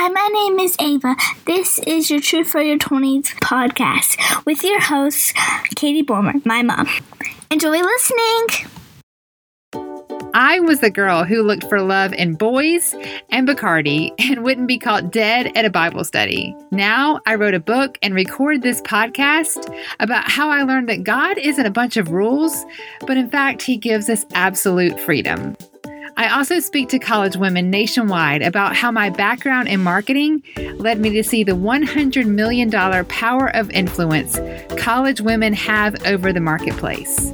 Hi, my name is Ava. This is your Truth for Your 20s podcast with your host, Katie Bulmer, my mom. Enjoy listening. I was the girl who looked for love in boys and Bacardi and wouldn't be caught dead at a Bible study. Now I wrote a book and record this podcast about how I learned that God isn't a bunch of rules, but in fact, He gives us absolute freedom. I also speak to college women nationwide about how my background in marketing led me to see the $100 million power of influence college women have over the marketplace.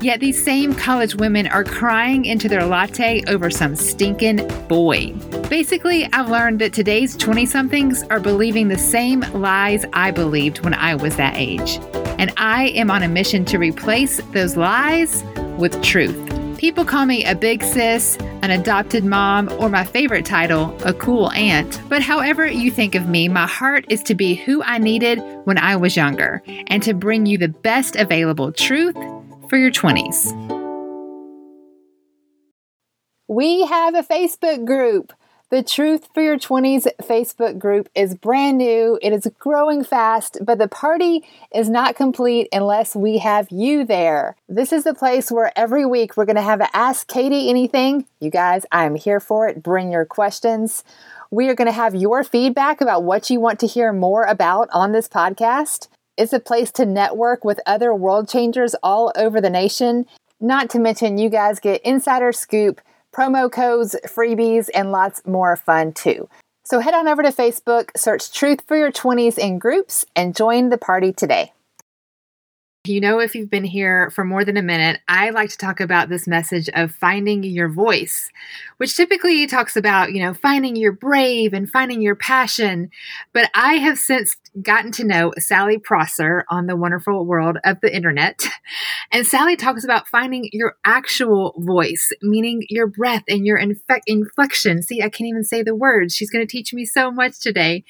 Yet these same college women are crying into their latte over some stinking boy. Basically, I've learned that today's 20 somethings are believing the same lies I believed when I was that age. And I am on a mission to replace those lies with truth. People call me a big sis, an adopted mom, or my favorite title, a cool aunt. But however you think of me, my heart is to be who I needed when I was younger and to bring you the best available truth for your 20s. We have a Facebook group. The Truth for Your 20s Facebook group is brand new. It is growing fast, but the party is not complete unless we have you there. This is the place where every week we're going to have a Ask Katie Anything. You guys, I am here for it. Bring your questions. We are going to have your feedback about what you want to hear more about on this podcast. It's a place to network with other world changers all over the nation. Not to mention, you guys get insider scoop promo codes, freebies, and lots more fun too. So head on over to Facebook, search Truth for Your 20s in groups, and join the party today. You know, if you've been here for more than a minute, I like to talk about this message of finding your voice, which typically talks about, you know, finding your brave and finding your passion. But I have since gotten to know Sally Prosser on the wonderful world of the internet. And Sally talks about finding your actual voice, meaning your breath and your inflection. See, I can't even say the words. She's going to teach me so much today.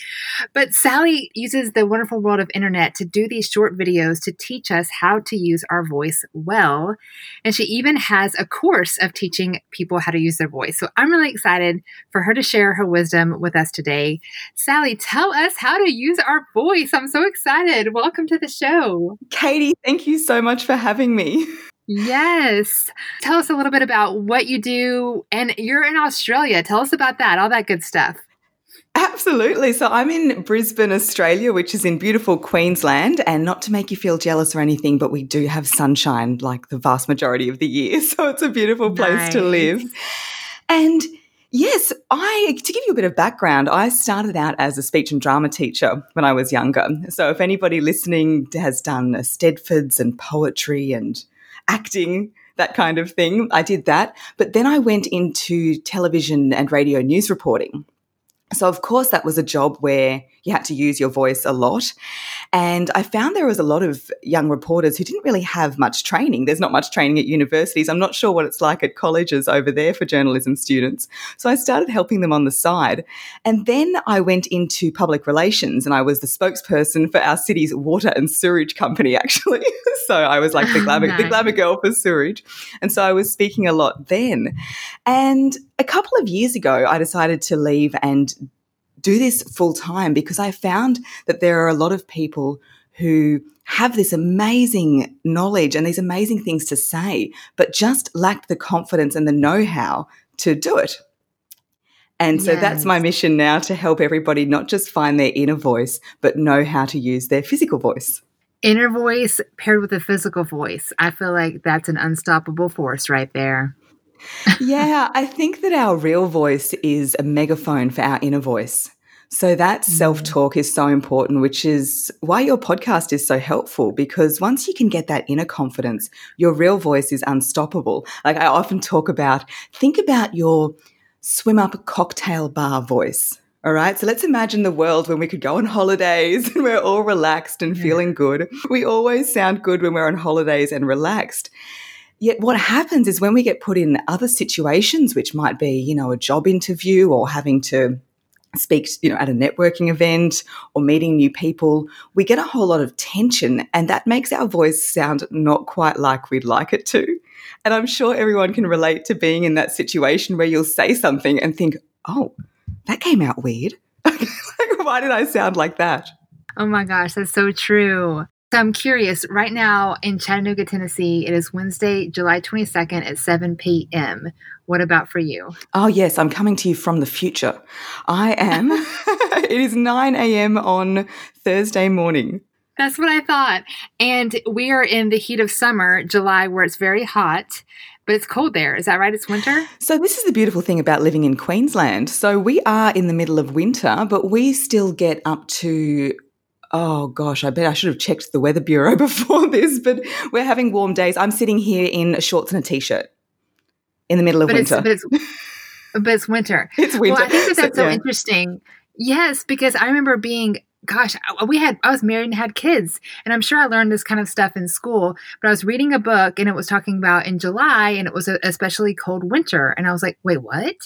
But Sally uses the wonderful world of internet to do these short videos to teach us how to use our voice well. And she even has a course of teaching people how to use their voice. So I'm really excited for her to share her wisdom with us today. Sally, tell us how to use our voice. I'm so excited. Welcome to the show. Katie, thank you so much for having me. Yes. Tell us a little bit about what you do. And you're in Australia. Tell us about that, all that good stuff. Absolutely. So I'm in Brisbane, Australia, which is in beautiful Queensland. And not to make you feel jealous or anything, but we do have sunshine like the vast majority of the year. So it's a beautiful place nice. to live. And Yes, I to give you a bit of background, I started out as a speech and drama teacher when I was younger. So if anybody listening has done eisteddfods and poetry and acting, that kind of thing, I did that. But then I went into television and radio news reporting. So, of course, that was a job where you had to use your voice a lot. And I found there was a lot of young reporters who didn't really have much training. There's not much training at universities. I'm not sure what it's like at colleges over there for journalism students. So I started helping them on the side. And then I went into public relations and I was the spokesperson for our city's water and sewage company, actually. so I was like the oh, glamour, nice. the glamour girl for sewage. And so I was speaking a lot then. And a couple of years ago, I decided to leave and do this full time because I found that there are a lot of people who have this amazing knowledge and these amazing things to say, but just lack the confidence and the know how to do it. And so yes. that's my mission now to help everybody not just find their inner voice, but know how to use their physical voice. Inner voice paired with a physical voice. I feel like that's an unstoppable force right there yeah, I think that our real voice is a megaphone for our inner voice. So that mm. self talk is so important, which is why your podcast is so helpful because once you can get that inner confidence, your real voice is unstoppable. Like I often talk about, think about your swim up cocktail bar voice. All right. So let's imagine the world when we could go on holidays and we're all relaxed and yeah. feeling good. We always sound good when we're on holidays and relaxed. Yet what happens is when we get put in other situations, which might be, you know, a job interview or having to speak, you know, at a networking event or meeting new people, we get a whole lot of tension and that makes our voice sound not quite like we'd like it to. And I'm sure everyone can relate to being in that situation where you'll say something and think, oh, that came out weird. like, why did I sound like that? Oh my gosh, that's so true. So I'm curious, right now in Chattanooga, Tennessee, it is Wednesday, July 22nd at 7 p.m. What about for you? Oh, yes, I'm coming to you from the future. I am. it is 9 a.m. on Thursday morning. That's what I thought. And we are in the heat of summer, July, where it's very hot, but it's cold there. Is that right? It's winter? So, this is the beautiful thing about living in Queensland. So, we are in the middle of winter, but we still get up to Oh gosh, I bet I should have checked the weather bureau before this, but we're having warm days. I'm sitting here in shorts and a t-shirt in the middle of but winter. It's, but, it's, but it's winter. It's winter. Well, I think that that's so, so interesting. Yes, because I remember being gosh, we had I was married and had kids, and I'm sure I learned this kind of stuff in school. But I was reading a book, and it was talking about in July, and it was a especially cold winter, and I was like, wait, what?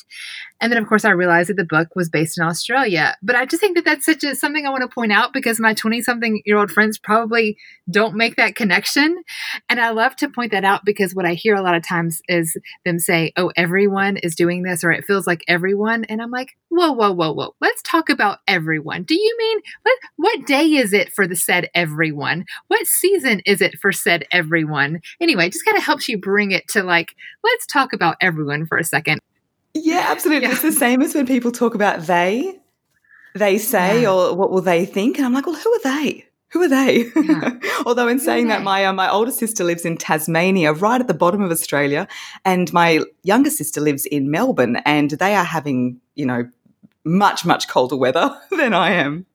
And then, of course, I realized that the book was based in Australia. But I just think that that's such a something I want to point out because my 20 something year old friends probably don't make that connection, and I love to point that out because what I hear a lot of times is them say, "Oh, everyone is doing this," or "It feels like everyone," and I'm like, whoa, whoa, whoa, whoa. Let's talk about everyone. Do you mean what what day is it for the said everyone? What season is it for said everyone? Anyway, just kind of helps you bring it to like, let's talk about everyone for a second. Yeah, absolutely. Yeah. It's the same as when people talk about they, they say, yeah. or what will they think? And I'm like, well, who are they? Who are they? Yeah. Although in saying that, my uh, my older sister lives in Tasmania, right at the bottom of Australia, and my younger sister lives in Melbourne, and they are having you know much much colder weather than I am.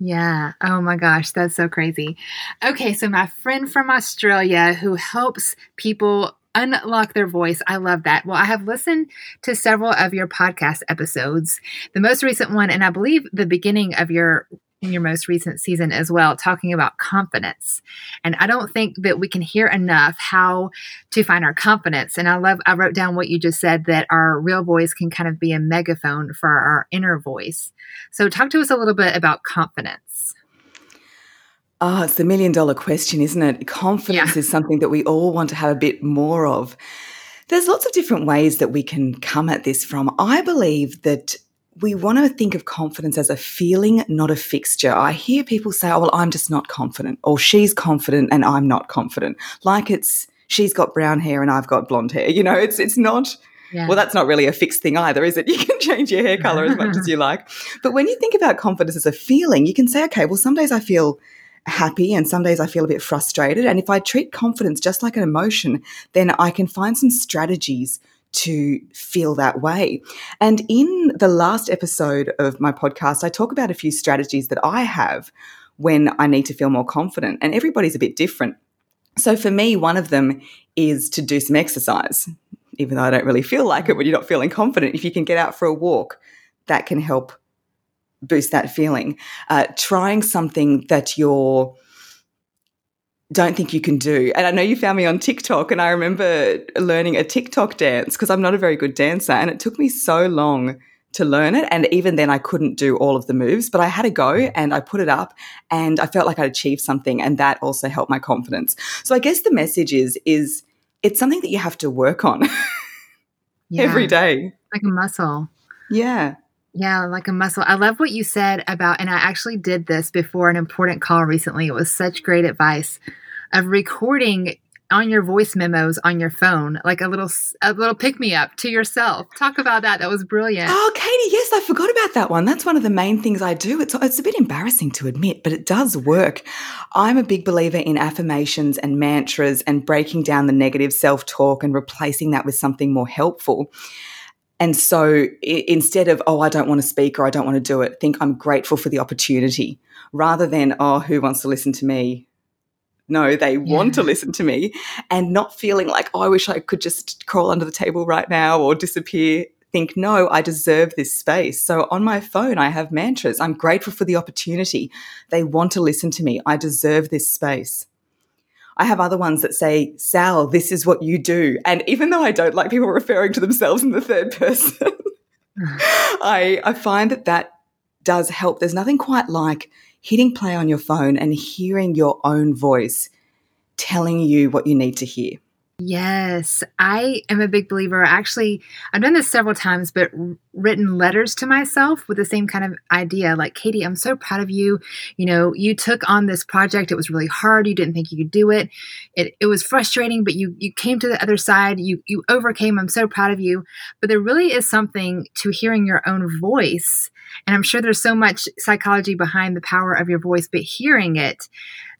Yeah. Oh my gosh, that's so crazy. Okay, so my friend from Australia who helps people unlock their voice. I love that. Well, I have listened to several of your podcast episodes. The most recent one, and I believe the beginning of your in your most recent season as well, talking about confidence. And I don't think that we can hear enough how to find our confidence. And I love, I wrote down what you just said that our real voice can kind of be a megaphone for our inner voice. So, talk to us a little bit about confidence. Oh, it's the million dollar question, isn't it? Confidence yeah. is something that we all want to have a bit more of. There's lots of different ways that we can come at this from. I believe that we want to think of confidence as a feeling, not a fixture. I hear people say, oh, well, I'm just not confident, or she's confident and I'm not confident. Like it's, she's got brown hair and I've got blonde hair. You know, it's, it's not, yeah. well, that's not really a fixed thing either, is it? You can change your hair color as much as you like. But when you think about confidence as a feeling, you can say, okay, well, some days I feel happy and some days I feel a bit frustrated. And if I treat confidence just like an emotion, then I can find some strategies to feel that way. And in the last episode of my podcast, I talk about a few strategies that I have when I need to feel more confident, and everybody's a bit different. So for me, one of them is to do some exercise, even though I don't really feel like it when you're not feeling confident. If you can get out for a walk, that can help boost that feeling. Uh, trying something that you're don't think you can do. And I know you found me on TikTok, and I remember learning a TikTok dance because I'm not a very good dancer, and it took me so long to learn it. And even then, I couldn't do all of the moves, but I had a go and I put it up, and I felt like I'd achieved something, and that also helped my confidence. So I guess the message is is it's something that you have to work on yeah. every day, like a muscle. Yeah. Yeah, like a muscle. I love what you said about, and I actually did this before an important call recently. It was such great advice of recording on your voice memos on your phone, like a little a little pick me up to yourself. Talk about that. That was brilliant. Oh, Katie, yes, I forgot about that one. That's one of the main things I do. It's it's a bit embarrassing to admit, but it does work. I'm a big believer in affirmations and mantras and breaking down the negative self-talk and replacing that with something more helpful. And so instead of, oh, I don't want to speak or I don't want to do it, think I'm grateful for the opportunity rather than, oh, who wants to listen to me? No, they yeah. want to listen to me and not feeling like, oh, I wish I could just crawl under the table right now or disappear. Think, no, I deserve this space. So on my phone, I have mantras. I'm grateful for the opportunity. They want to listen to me. I deserve this space. I have other ones that say, Sal, this is what you do. And even though I don't like people referring to themselves in the third person, I, I find that that does help. There's nothing quite like hitting play on your phone and hearing your own voice telling you what you need to hear. Yes, I am a big believer. Actually, I've done this several times, but written letters to myself with the same kind of idea like katie i'm so proud of you. You know you took on this project. It was really hard. You didn't think you could do it. It, it was frustrating but you you came to the other side. You you overcame. I'm so proud of you. But there really is something to hearing your own voice and i'm sure there's so much psychology behind the power of your voice but hearing it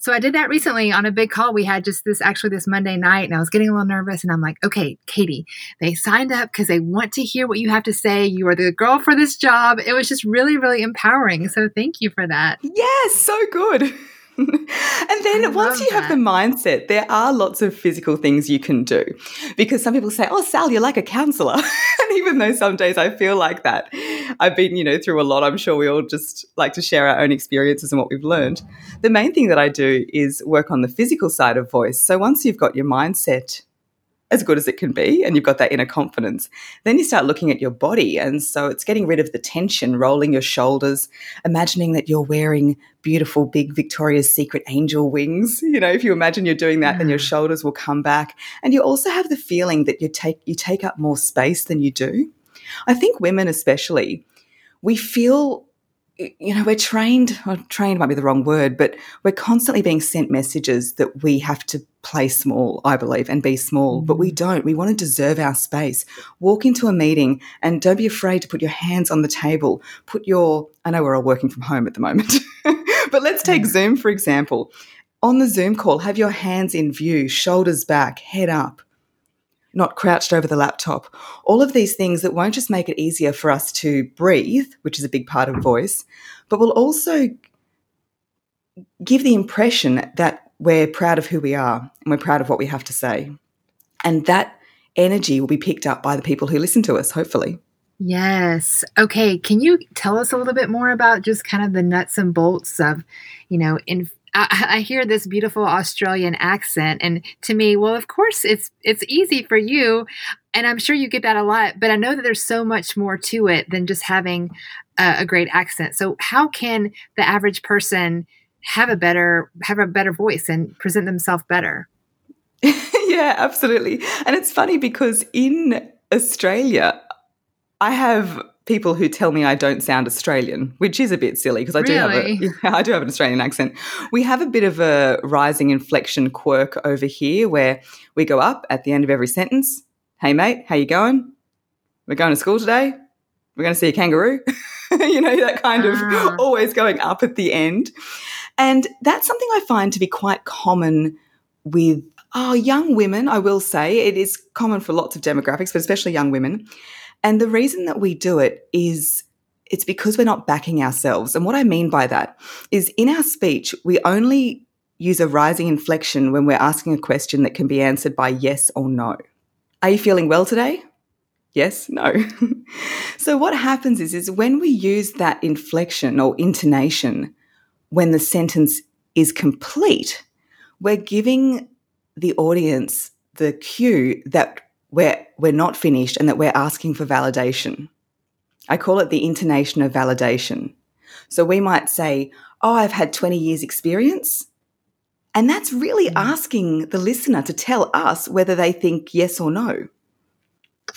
so I did that recently on a big call. We had just this actually this Monday night, and I was getting a little nervous. And I'm like, okay, Katie, they signed up because they want to hear what you have to say. You are the girl for this job. It was just really, really empowering. So thank you for that. Yes, so good. and then once you that. have the mindset, there are lots of physical things you can do. Because some people say, Oh, Sal, you're like a counselor. and even though some days I feel like that, I've been, you know, through a lot. I'm sure we all just like to share our own experiences and what we've learned. The main thing that I do is work on the physical side of voice. So once you've got your mindset as good as it can be and you've got that inner confidence then you start looking at your body. And so it's getting rid of the tension rolling your shoulders imagining that you're wearing beautiful big victoria's secret angel wings. You know if you imagine you're doing that then your mm. shoulders will come back. And you also have the feeling that you take you take up more space than you do. I think women especially we feel you know, we're trained, or trained might be the wrong word, but we're constantly being sent messages that we have to play small, I believe, and be small, but we mm. don't. We want to deserve our space. Walk into a meeting and don't be afraid to put your hands on the table. Put your, I know we're all working from home at the moment, but let's take mm. Zoom, for example. On the Zoom call, have your hands in view, shoulders back, head up not crouched over the laptop. All of these things that won't just make it easier for us to breathe, which is a big part of voice, but will also give the impression that we're proud of who we are and we're proud of what we have to say. And that energy will be picked up by the people who listen to us, hopefully. Yes. Okay. Can you tell us a little bit more about just kind of the nuts and bolts of, you know, in I, hear this beautiful Australian accent, and to me, well, of course, it's it's easy for you, and I'm sure you get that a lot. But I know that there's so much more to it than just having a, a great accent. So, how can the average person have a better have a better voice and present themselves better? yeah, absolutely. And it's funny because in Australia, I have people who tell me I don't sound Australian, which is a bit silly because I do have a I do have an Australian accent. We have a bit of a rising inflection quirk over here where we go up at the end of every sentence. Hey mate, how you going? We're going to school today. We're going to see a kangaroo. you know that kind of ah. always going up at the end. And that's something I find to be quite common with oh, young women, I will say. It is common for lots of demographics, but especially young women and the reason that we do it is it's because we're not backing ourselves. And what I mean by that is in our speech, we only use a rising inflection when we're asking a question that can be answered by yes or no. Are you feeling well today? Yes, no. so what happens is is when we use that inflection or intonation when the sentence is complete, we're giving the audience the cue that we're, we're not finished and that we're asking for validation. I call it the intonation of validation. So we might say, Oh, I've had 20 years' experience. And that's really mm. asking the listener to tell us whether they think yes or no.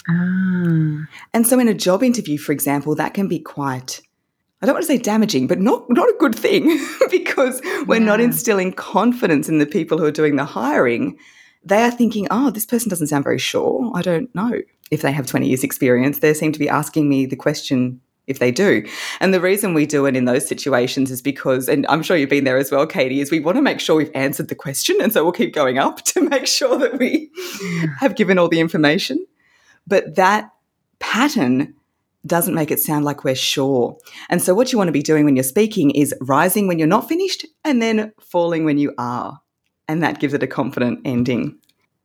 Ah. And so in a job interview, for example, that can be quite I don't want to say damaging, but not not a good thing because we're yeah. not instilling confidence in the people who are doing the hiring they are thinking, oh, this person doesn't sound very sure. I don't know if they have 20 years experience. They seem to be asking me the question if they do. And the reason we do it in those situations is because, and I'm sure you've been there as well, Katie, is we want to make sure we've answered the question. And so we'll keep going up to make sure that we have given all the information. But that pattern doesn't make it sound like we're sure. And so what you want to be doing when you're speaking is rising when you're not finished and then falling when you are and that gives it a confident ending.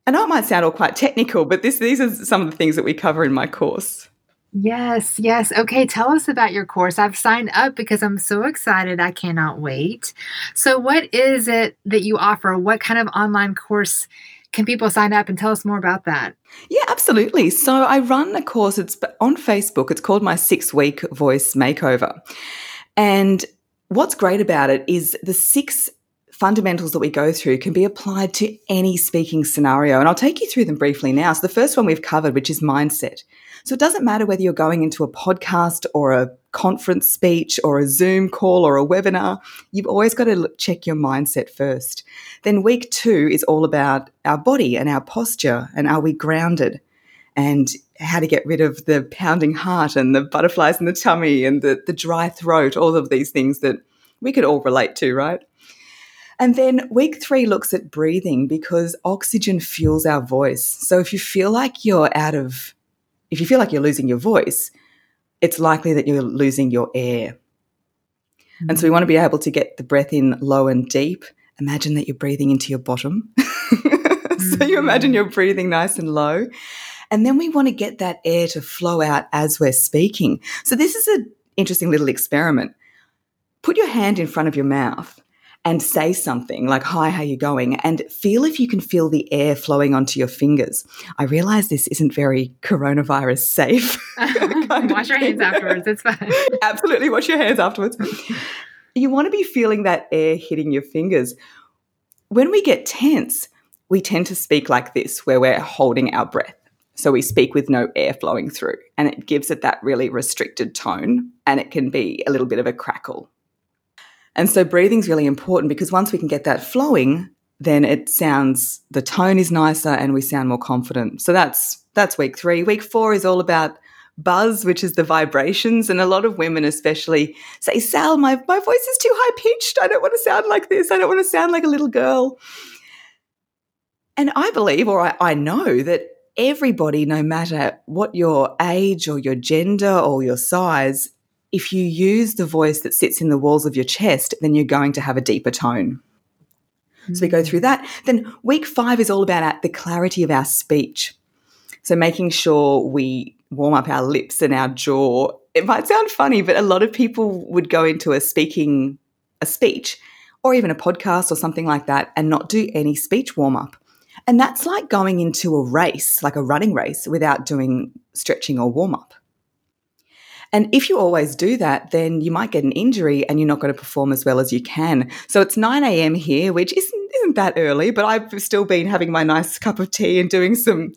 I know it might sound all quite technical, but this, these are some of the things that we cover in my course. Yes, yes. Okay, tell us about your course. I've signed up because I'm so excited. I cannot wait. So, what is it that you offer? What kind of online course can people sign up and tell us more about that? Yeah, absolutely. So, I run a course, it's on Facebook. It's called my six week voice makeover. And what's great about it is the six fundamentals that we go through can be applied to any speaking scenario. And I'll take you through them briefly now. So, the first one we've covered, which is mindset. So, it doesn't matter whether you're going into a podcast or a conference speech or a Zoom call or a webinar, you've always got to check your mindset first. Then, week two is all about our body and our posture and are we grounded? And how to get rid of the pounding heart and the butterflies in the tummy and the, the dry throat, all of these things that we could all relate to, right? And then week three looks at breathing because oxygen fuels our voice. So if you feel like you're out of, if you feel like you're losing your voice, it's likely that you're losing your air. Mm-hmm. And so we want to be able to get the breath in low and deep. Imagine that you're breathing into your bottom. mm-hmm. so you imagine you're breathing nice and low. And then we want to get that air to flow out as we're speaking. So this is an interesting little experiment. Put your hand in front of your mouth and say something like, Hi, how you going? And feel if you can feel the air flowing onto your fingers. I realize this isn't very coronavirus safe. wash your hands afterwards. It's fine. Absolutely. Wash your hands afterwards. you want to be feeling that air hitting your fingers. When we get tense, we tend to speak like this, where we're holding our breath. So we speak with no air flowing through, and it gives it that really restricted tone, and it can be a little bit of a crackle. And so breathing is really important because once we can get that flowing, then it sounds the tone is nicer and we sound more confident. So that's that's week 3. Week 4 is all about buzz, which is the vibrations. And a lot of women, especially, say, Sal, my, my voice is too high pitched. I don't want to sound like this. I don't want to sound like a little girl. And I believe, or I, I know, that everybody, no matter what your age or your gender or your size, if you use the voice that sits in the walls of your chest, then you're going to have a deeper tone. Mm-hmm. So we go through that. Then week five is all about the clarity of our speech. So making sure we warm up our lips and our jaw. It might sound funny, but a lot of people would go into a speaking, a speech, or even a podcast or something like that and not do any speech warm up. And that's like going into a race, like a running race, without doing stretching or warm up. And if you always do that, then you might get an injury and you're not going to perform as well as you can. So it's 9 a.m. here, which isn't, isn't that early, but I've still been having my nice cup of tea and doing some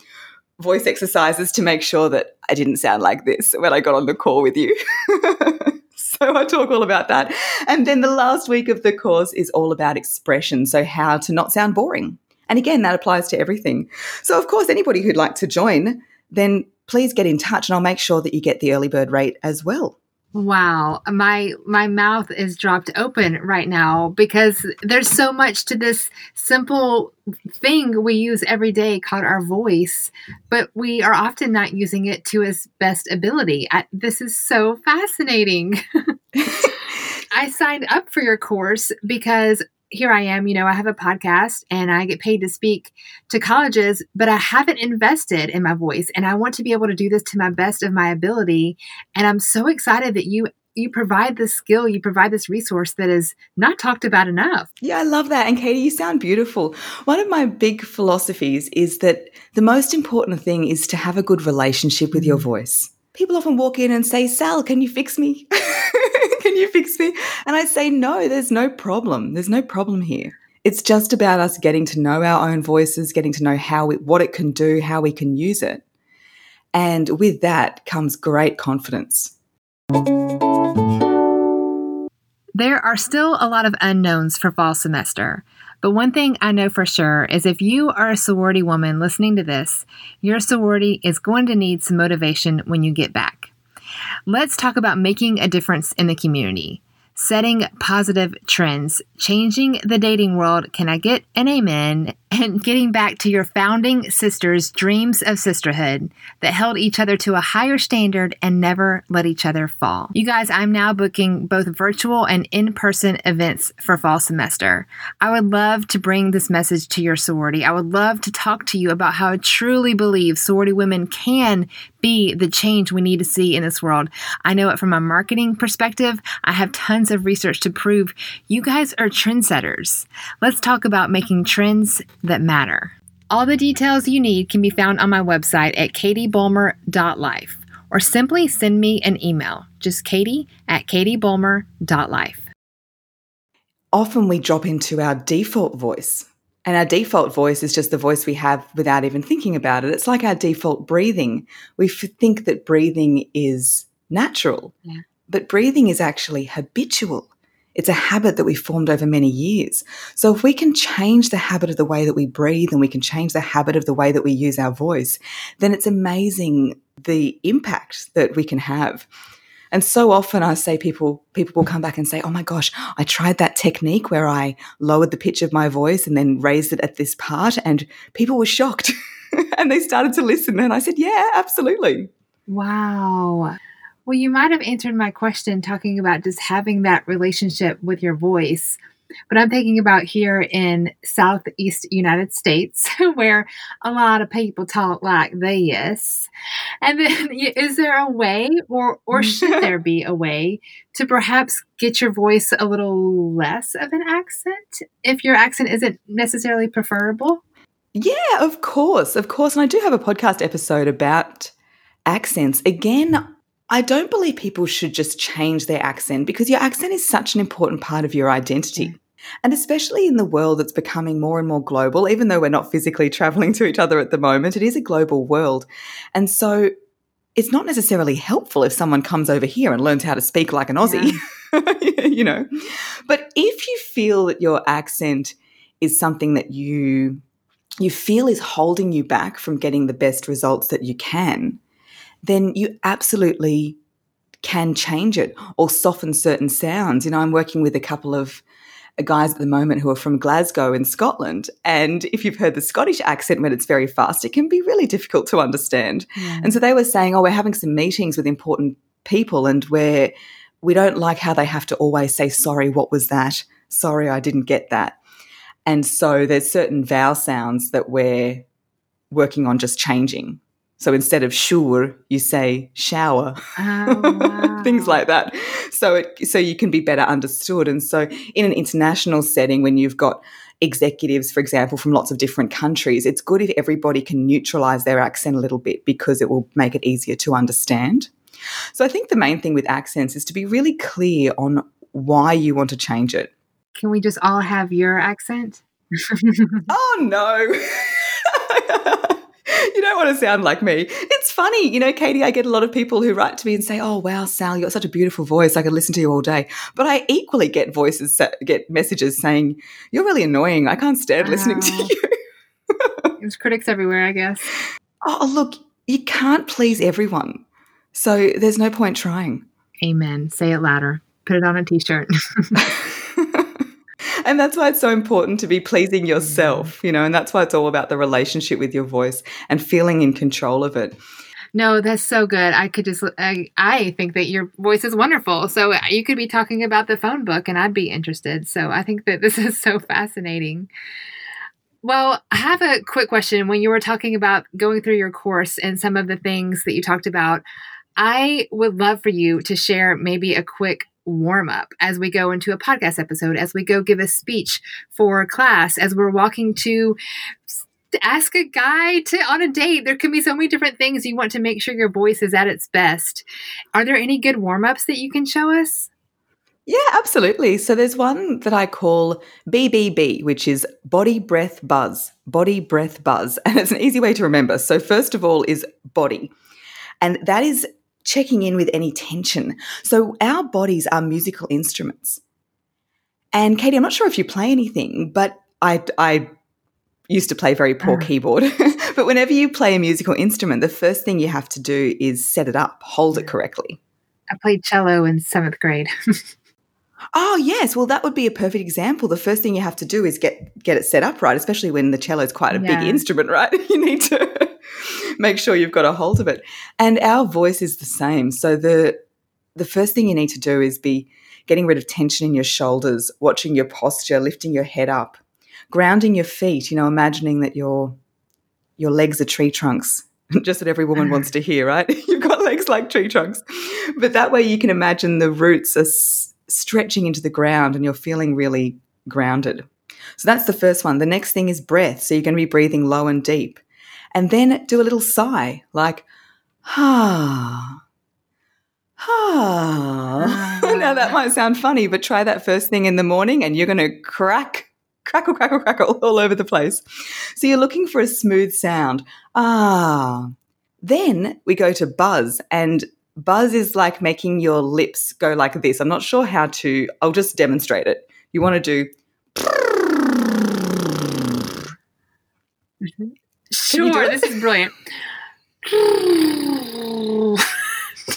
voice exercises to make sure that I didn't sound like this when I got on the call with you. so I talk all about that. And then the last week of the course is all about expression. So, how to not sound boring. And again, that applies to everything. So, of course, anybody who'd like to join, then please get in touch and I'll make sure that you get the early bird rate as well. Wow, my my mouth is dropped open right now because there's so much to this simple thing we use every day called our voice, but we are often not using it to its best ability. I, this is so fascinating. I signed up for your course because here I am, you know, I have a podcast and I get paid to speak to colleges, but I haven't invested in my voice and I want to be able to do this to my best of my ability. And I'm so excited that you you provide this skill, you provide this resource that is not talked about enough. Yeah, I love that. And Katie, you sound beautiful. One of my big philosophies is that the most important thing is to have a good relationship with your mm. voice. People often walk in and say, Sal, can you fix me? Can you fix me? And I say, No, there's no problem. There's no problem here. It's just about us getting to know our own voices, getting to know how we, what it can do, how we can use it. And with that comes great confidence. There are still a lot of unknowns for fall semester. But one thing I know for sure is if you are a sorority woman listening to this, your sorority is going to need some motivation when you get back. Let's talk about making a difference in the community setting positive trends, changing the dating world. Can I get an amen? And getting back to your founding sisters' dreams of sisterhood that held each other to a higher standard and never let each other fall. You guys, I'm now booking both virtual and in person events for fall semester. I would love to bring this message to your sorority. I would love to talk to you about how I truly believe sorority women can be the change we need to see in this world. I know it from a marketing perspective. I have tons of research to prove you guys are trendsetters. Let's talk about making trends that matter. All the details you need can be found on my website at katiebulmer.life or simply send me an email. Just katie at katiebulmer.life. often we drop into our default voice. And our default voice is just the voice we have without even thinking about it. It's like our default breathing. We f- think that breathing is natural, Yeah. but breathing is actually habitual. It's a habit that we formed over many years. So if we can change the habit of the way that we breathe and we can change the habit of the way that we use our voice, then it's amazing the impact that we can have. And so often I say people people will come back and say, "Oh my gosh, I tried that technique where I lowered the pitch of my voice and then raised it at this part and people were shocked." and they started to listen and I said, "Yeah, absolutely." Wow. Well, you might have answered my question talking about just having that relationship with your voice. But I'm thinking about here in Southeast United States, where a lot of people talk like this. And then, is there a way, or or mm. should there be a way, to perhaps get your voice a little less of an accent if your accent isn't necessarily preferable? Yeah, of course, of course. And I do have a podcast episode about accents. Again, I don't believe people should just change their accent because your accent is such an important part of your identity. Mm. And especially in the world that's becoming more and more global, even though we're not physically traveling to each other at the moment, it is a global world. And so it's not necessarily helpful if someone comes over here and learns how to speak like an Aussie, you know. But if you feel that your accent is something that you you feel is holding you back from getting the best results that you can, then you absolutely can change it or soften certain sounds. You know, I'm working with a couple of guys at the moment who are from Glasgow in Scotland. And if you've heard the Scottish accent when it's very fast, it can be really difficult to understand. Yeah. And so they were saying, oh, we're having some meetings with important people and where we don't like how they have to always say, sorry, what was that? Sorry, I didn't get that. And so there's certain vowel sounds that we're working on just changing. So instead of sure, you say shower, Oh, things like that. So it, so you can be better understood. And so in an international setting, when you've got executives, for example, from lots of different countries, it's good if everybody can neutralize their accent a little bit because it will make it easier to understand. So I think the main thing with accents is to be really clear on why you want to change it. Can we just all have your accent? Oh no. you don't want to sound like me. It's funny, you know, Katie, I get a lot of people who write to me and say, "Oh, wow, Sal, you got such a beautiful voice. I could listen to you all day." But I equally get voices get messages saying, "You're really annoying. I can't stand listening to you." There's critics everywhere, I guess. Oh, look, you can't please everyone. So there's no point trying. Amen. Say it louder. Put it on a t shirt. and that's why it's so important to be mm. pleasing yourself, you know, and that's why it's all about the relationship with your voice and feeling in control of it. no, that's so good. I could just, I, I think that your voice is wonderful. So uh, you could be talking about the phone book and I'd be interested. So I think that this is so fascinating. Well, I have a quick question. When you were talking about going through your course and some of the things that you talked about, I would love for you to share maybe a quick warm up as we go into a podcast episode, as we go give a speech for class, as we're walking to to ask a guy to on a date. There can be so many different things you want to make sure your voice is at its best. Are there any good warm ups that you can show us? Yeah, absolutely. So there's one that I call BBB, which is body breath buzz. Body breath buzz. And it's an easy way to remember. So, first of all, is body. And that is checking in with any tension. So, our bodies are musical instruments. And Katie, I'm not sure if you play anything, but I, I used to play very poor Ah. keyboard. but whenever you play a musical instrument, the first thing you have to do is set it up, hold it correctly. I played cello in seventh grade. Oh yes, well that would be a perfect example. The first thing you have to do is get get it set up right, especially when the cello is quite a Yeah. big instrument, right? You need to make sure you've got a hold of it. And our voice is the same. So the the first thing you need to do is be getting rid of tension in your shoulders, watching your posture, lifting your head up, grounding your feet, you know, imagining that your your legs are tree trunks. Just that every woman wants to hear, right? You've got legs like tree trunks. But that way you can imagine the roots are s- stretching into the ground and you're feeling really grounded. So that's the first one. The next thing is breath. So you're going to be breathing low and deep. And then do a little sigh, like, ah. Ah. now that might sound funny, but try that first thing in the morning and you're going to crack, crackle, crackle, crackle all over the place. So you're looking for a smooth sound. Ah. Then we go to buzz and buzz is like making your lips go like this. I'm not sure how to, I'll just demonstrate it. You want to do. Sure, this is brilliant.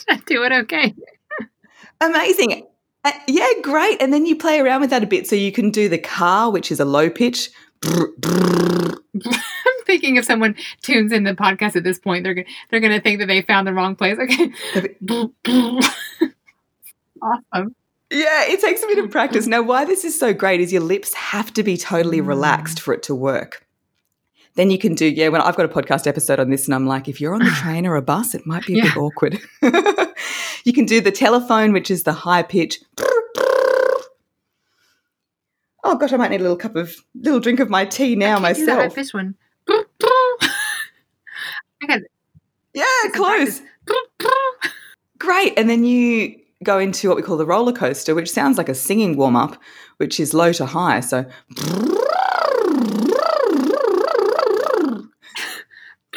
I do it okay. Amazing. Uh, yeah, great. And then you play around with that a bit. So you can do the car, which is a low pitch. I'm thinking if someone tunes in the podcast at this point, they're they're gonna think that they found the wrong place. Okay. awesome. Yeah, it takes a bit of practice. Now, why this is so great is your lips have to be totally relaxed for it to work. Then you can do, yeah, when I've got a podcast episode on this and I'm like, if you're on the train or a bus, it might be a bit awkward. you can do the telephone, which is the high pitch. Oh gosh, I might need a little cup of little drink of my tea now I can't do the myself. pitched one. Got Yeah, some close. Great. And then you go into what we call the roller coaster, which sounds like a singing warm up, which is low to high. So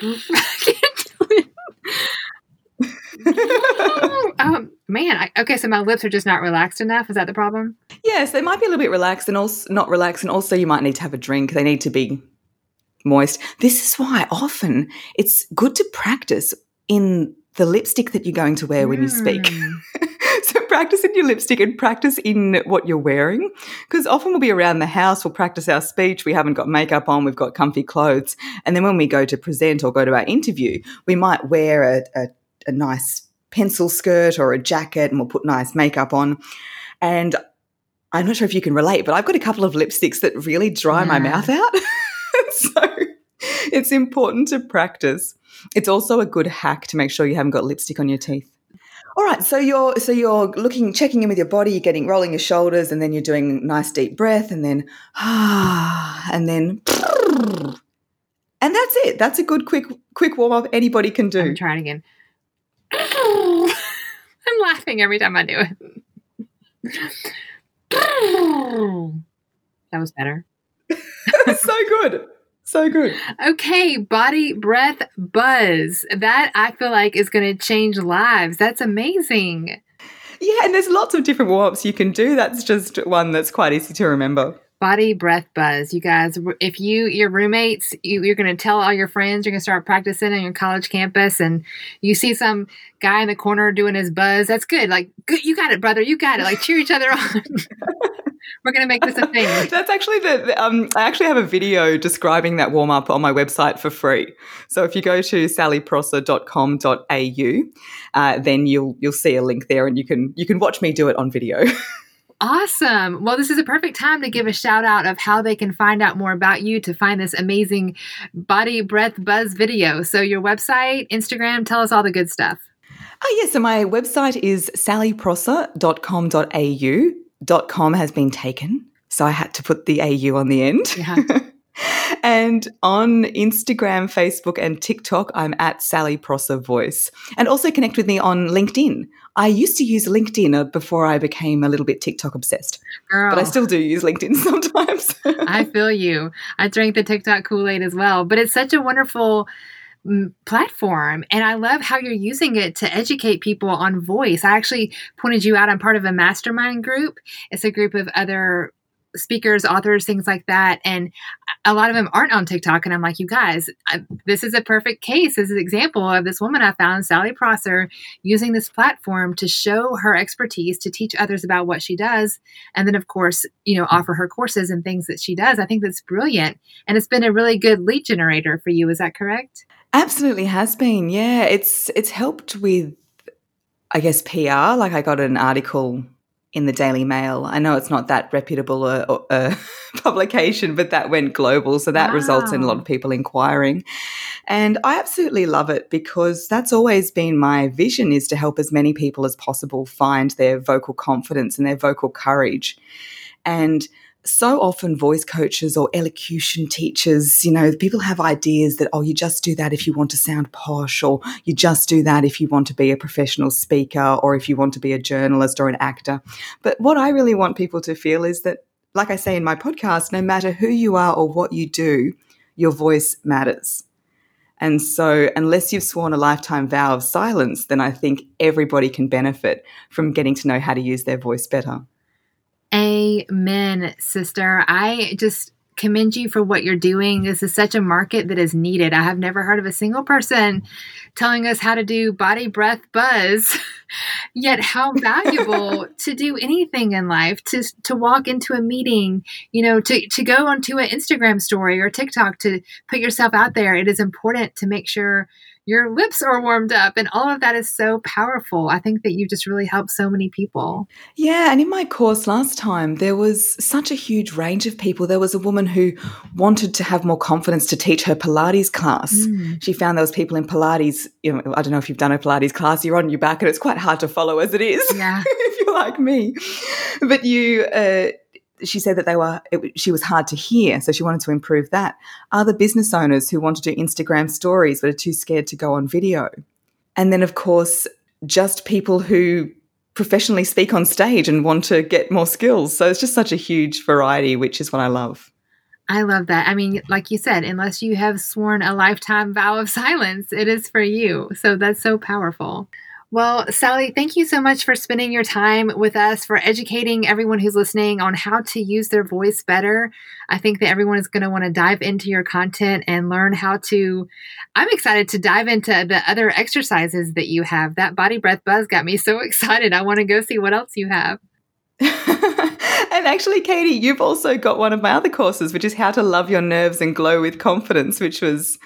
I can't do it. um, man, I, okay, so my lips are just not relaxed enough. Is that the problem? yes, they might be a little bit relaxed and also not relaxed, and also you might need to have a drink. They need to be moist. This is why often it's good to practice in the lipstick that you're going to wear when you speak. Practice in your lipstick and practice in what you're wearing because often we'll be around the house we'll practice our speech we haven't got makeup on we've got comfy clothes and then when we go to present or go to our interview we might wear a, a, a nice pencil skirt or a jacket and we'll put nice makeup on. And i'm not sure if you can relate but i've got a couple of lipsticks that really dry my mouth out. So it's important to practice. It's also a good hack to make sure you haven't got lipstick on your teeth all right, so you're so you're looking, checking in with your body. You're getting rolling your shoulders, and then you're doing nice deep breath, and then ah, and then, and that's it. That's a good quick quick warm up. Anybody can I'm do. trying again. I'm laughing every time I do it. That was better. so good, so good. Okay, body breath buzz. That I feel like is going to change lives. That's amazing. Yeah, and there's lots of different warm ups you can do. That's just one that's quite easy to remember. Body breath buzz. You guys, if you your roommates, you, you're going to tell all your friends. You're going to start practicing on your college campus, and you see some guy in the corner doing his buzz. That's good. Like, good, you got it, brother. You got it. Like, cheer each other on. We're going to make this a thing. That's actually the, um, I actually have a video describing that warm up on my website for free. So if you go to sallyprosser.com.au, uh, then you'll you'll see a link there, and you can you can watch me do it on video. Awesome. Well, this is a perfect time to give a shout out of how they can find out more about you to find this amazing body breath buzz video. So, your website, Instagram, tell us all the good stuff. Oh, yeah. So my website is sallyprosser.com.au. Dot .com has been taken. So I had to put the AU on the end. Yeah. and on Instagram, Facebook, and TikTok, I'm at Sally Prosser Voice. And also connect with me on LinkedIn. I used to use LinkedIn uh, before I became a little bit TikTok obsessed, Girl, but I still do use LinkedIn sometimes. I feel you. I drank the TikTok Kool Aid as well, but it's such a wonderful platform and I love how you're using it to educate people on voice. I actually pointed you out. I'm part of a mastermind group. It's a group of other speakers, authors, things like that. And a lot of them aren't on TikTok. And I'm like, you guys, I, this is a perfect case. This is an example of this woman I found, Sally Prosser, using this platform to show her expertise, to teach others about what she does. And then, of course, you know, offer her courses and things that she does. I think that's brilliant. And it's been a really good lead generator for you. Is that correct? Absolutely has been. Yeah, it's it's helped with I guess PR. Like I got an article in the Daily Mail. I know it's not that reputable a, a, publication, but that went global, so that results in a lot of people inquiring. And I absolutely love it because that's always been my vision is to help as many people as possible find their vocal confidence and their vocal courage. And so often voice coaches or elocution teachers, you know, people have ideas that, oh, you just do that if you want to sound posh, or you just do that if you want to be a professional speaker, or if you want to be a journalist or an actor. But what I really want people to feel is that, like I say in my podcast, no matter who you are or what you do, your voice matters. And so, unless you've sworn a lifetime vow of silence, then I think everybody can benefit from getting to know how to use their voice better. Amen, sister. I just commend you for what you're doing. This is such a market that is needed. I have never heard of a single person telling us how to do body breath buzz. Yet how valuable to do anything in life, to to walk into a meeting, you know, to to go onto an Instagram story or TikTok to put yourself out there. It is important to make sure your lips are warmed up and all of that is so powerful. I think that you just really helped so many people. Yeah and in my course last time there was such a huge range of people. There was a woman who wanted to have more confidence to teach her pilates class. Mm. she found there was people in pilates you know i don't know if you've done a pilates class you're on your back and it's quite hard to follow as it is yeah. if you're like me. But you uh, she said that they were it, she was hard to hear so she wanted to improve that other business owners who want to do instagram stories but are too scared to go on video and then of course just people who professionally speak on stage and want to get more skills so it's just such a huge variety which is what i love I love that. I mean, like you said, unless you have sworn a lifetime vow of silence, it is for you. So that's so powerful. Well, Sally, thank you so much for spending your time with us, for educating everyone who's listening on how to use their voice better. I think that everyone is going to want to dive into your content and learn how to. I'm excited to dive into the other exercises that you have. That body breath buzz got me so excited. I want to go see what else you have. and actually, Katie, you've also got one of my other courses, which is how to love your nerves and glow with confidence, which was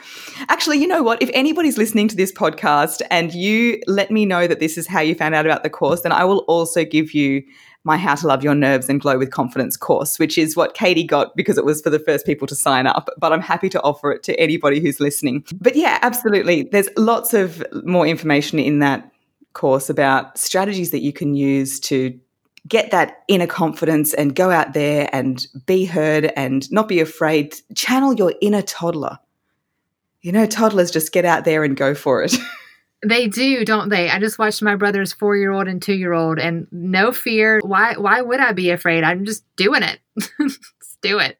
actually, you know what? If anybody's listening to this podcast and you let me know that this is how you found out about the course, then I will also give you my How to Love Your Nerves and Glow with Confidence course, which is what Katie got because it was for the first people to sign up. But I'm happy to offer it to anybody who's listening. But yeah, absolutely. There's lots of more information in that course about strategies that you can use to get that inner confidence and go out there and be heard and not be afraid. Channel your inner toddler. You know, toddlers just get out there and go for it. They do, don't they? I just watched my brother's four year old and two year old, and no fear. Why? Why would I be afraid? I'm just doing it. just do it.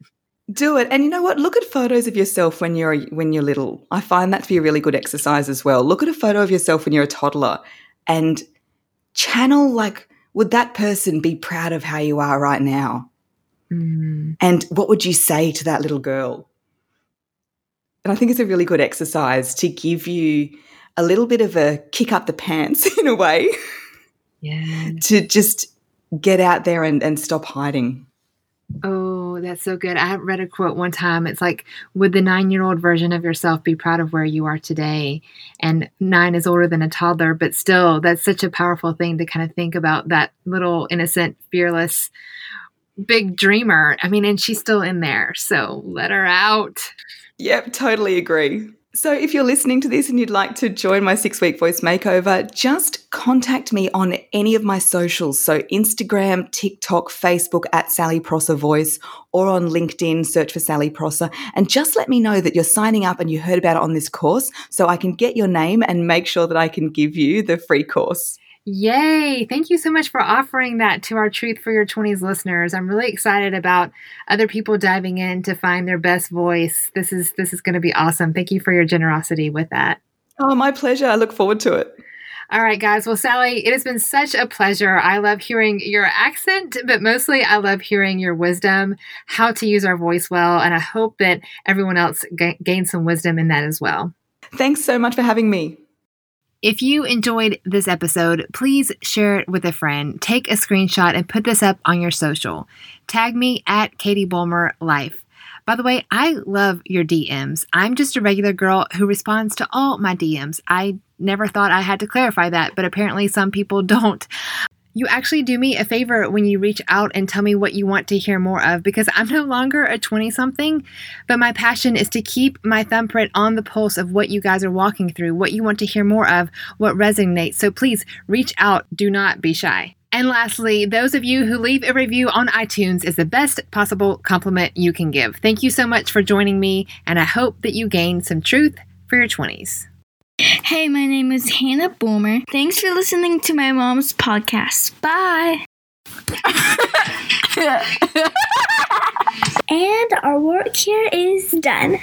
Do it. And you know what? Look at photos of yourself when you're when you're little. I find that to be a really good exercise as well. Look at a photo of yourself when you're a toddler and channel like would that person be proud of how you are right now? Mm. And what would you say to that little girl? And I think it's a really good exercise to give you a little bit of a kick up the pants in a way. Yeah. to just get out there and, and stop hiding. Oh, that's so good. I read a quote one time. It's like, would the nine year old version of yourself be proud of where you are today? And nine is older than a toddler, but still, that's such a powerful thing to kind of think about that little innocent, fearless, big dreamer. I mean, and she's still in there. So let her out. Yep, totally agree. So, if you're listening to this and you'd like to join my six week voice makeover, just contact me on any of my socials. So, Instagram, TikTok, Facebook at Sally Prosser Voice, or on LinkedIn, search for Sally Prosser. And just let me know that you're signing up and you heard about it on this course so I can get your name and make sure that I can give you the free course. Yay! Thank you so much for offering that to our Truth for Your 20s listeners. I'm really excited about other people diving in to find their best voice. This is this is going to be awesome. Thank you for your generosity with that. Oh, my pleasure. I look forward to it. All right, guys. Well, Sally, it has been such a pleasure. I love hearing your accent, but mostly I love hearing your wisdom, how to use our voice well, and I hope that everyone else g- gains some wisdom in that as well. Thanks so much for having me. If you enjoyed this episode, please share it with a friend. Take a screenshot and put this up on your social. Tag me at Katie Bulmer Life. By the way, I love your DMs. I'm just a regular girl who responds to all my DMs. I never thought I had to clarify that, but apparently some people don't you actually do me a favor when you reach out and tell me what you want to hear more of because I'm no longer a 20 something, but my passion is to keep my thumbprint on the pulse of what you guys are walking through, what you want to hear more of, what resonates. So please reach out. Do not be shy. And lastly, those of you who leave a review on iTunes is the best possible compliment you can give. Thank you so much for joining me, and I hope that you gain some truth for your 20s. Hey, my name is Hannah Bulmer. Thanks for listening to my mom's podcast. Bye. and our work here is done.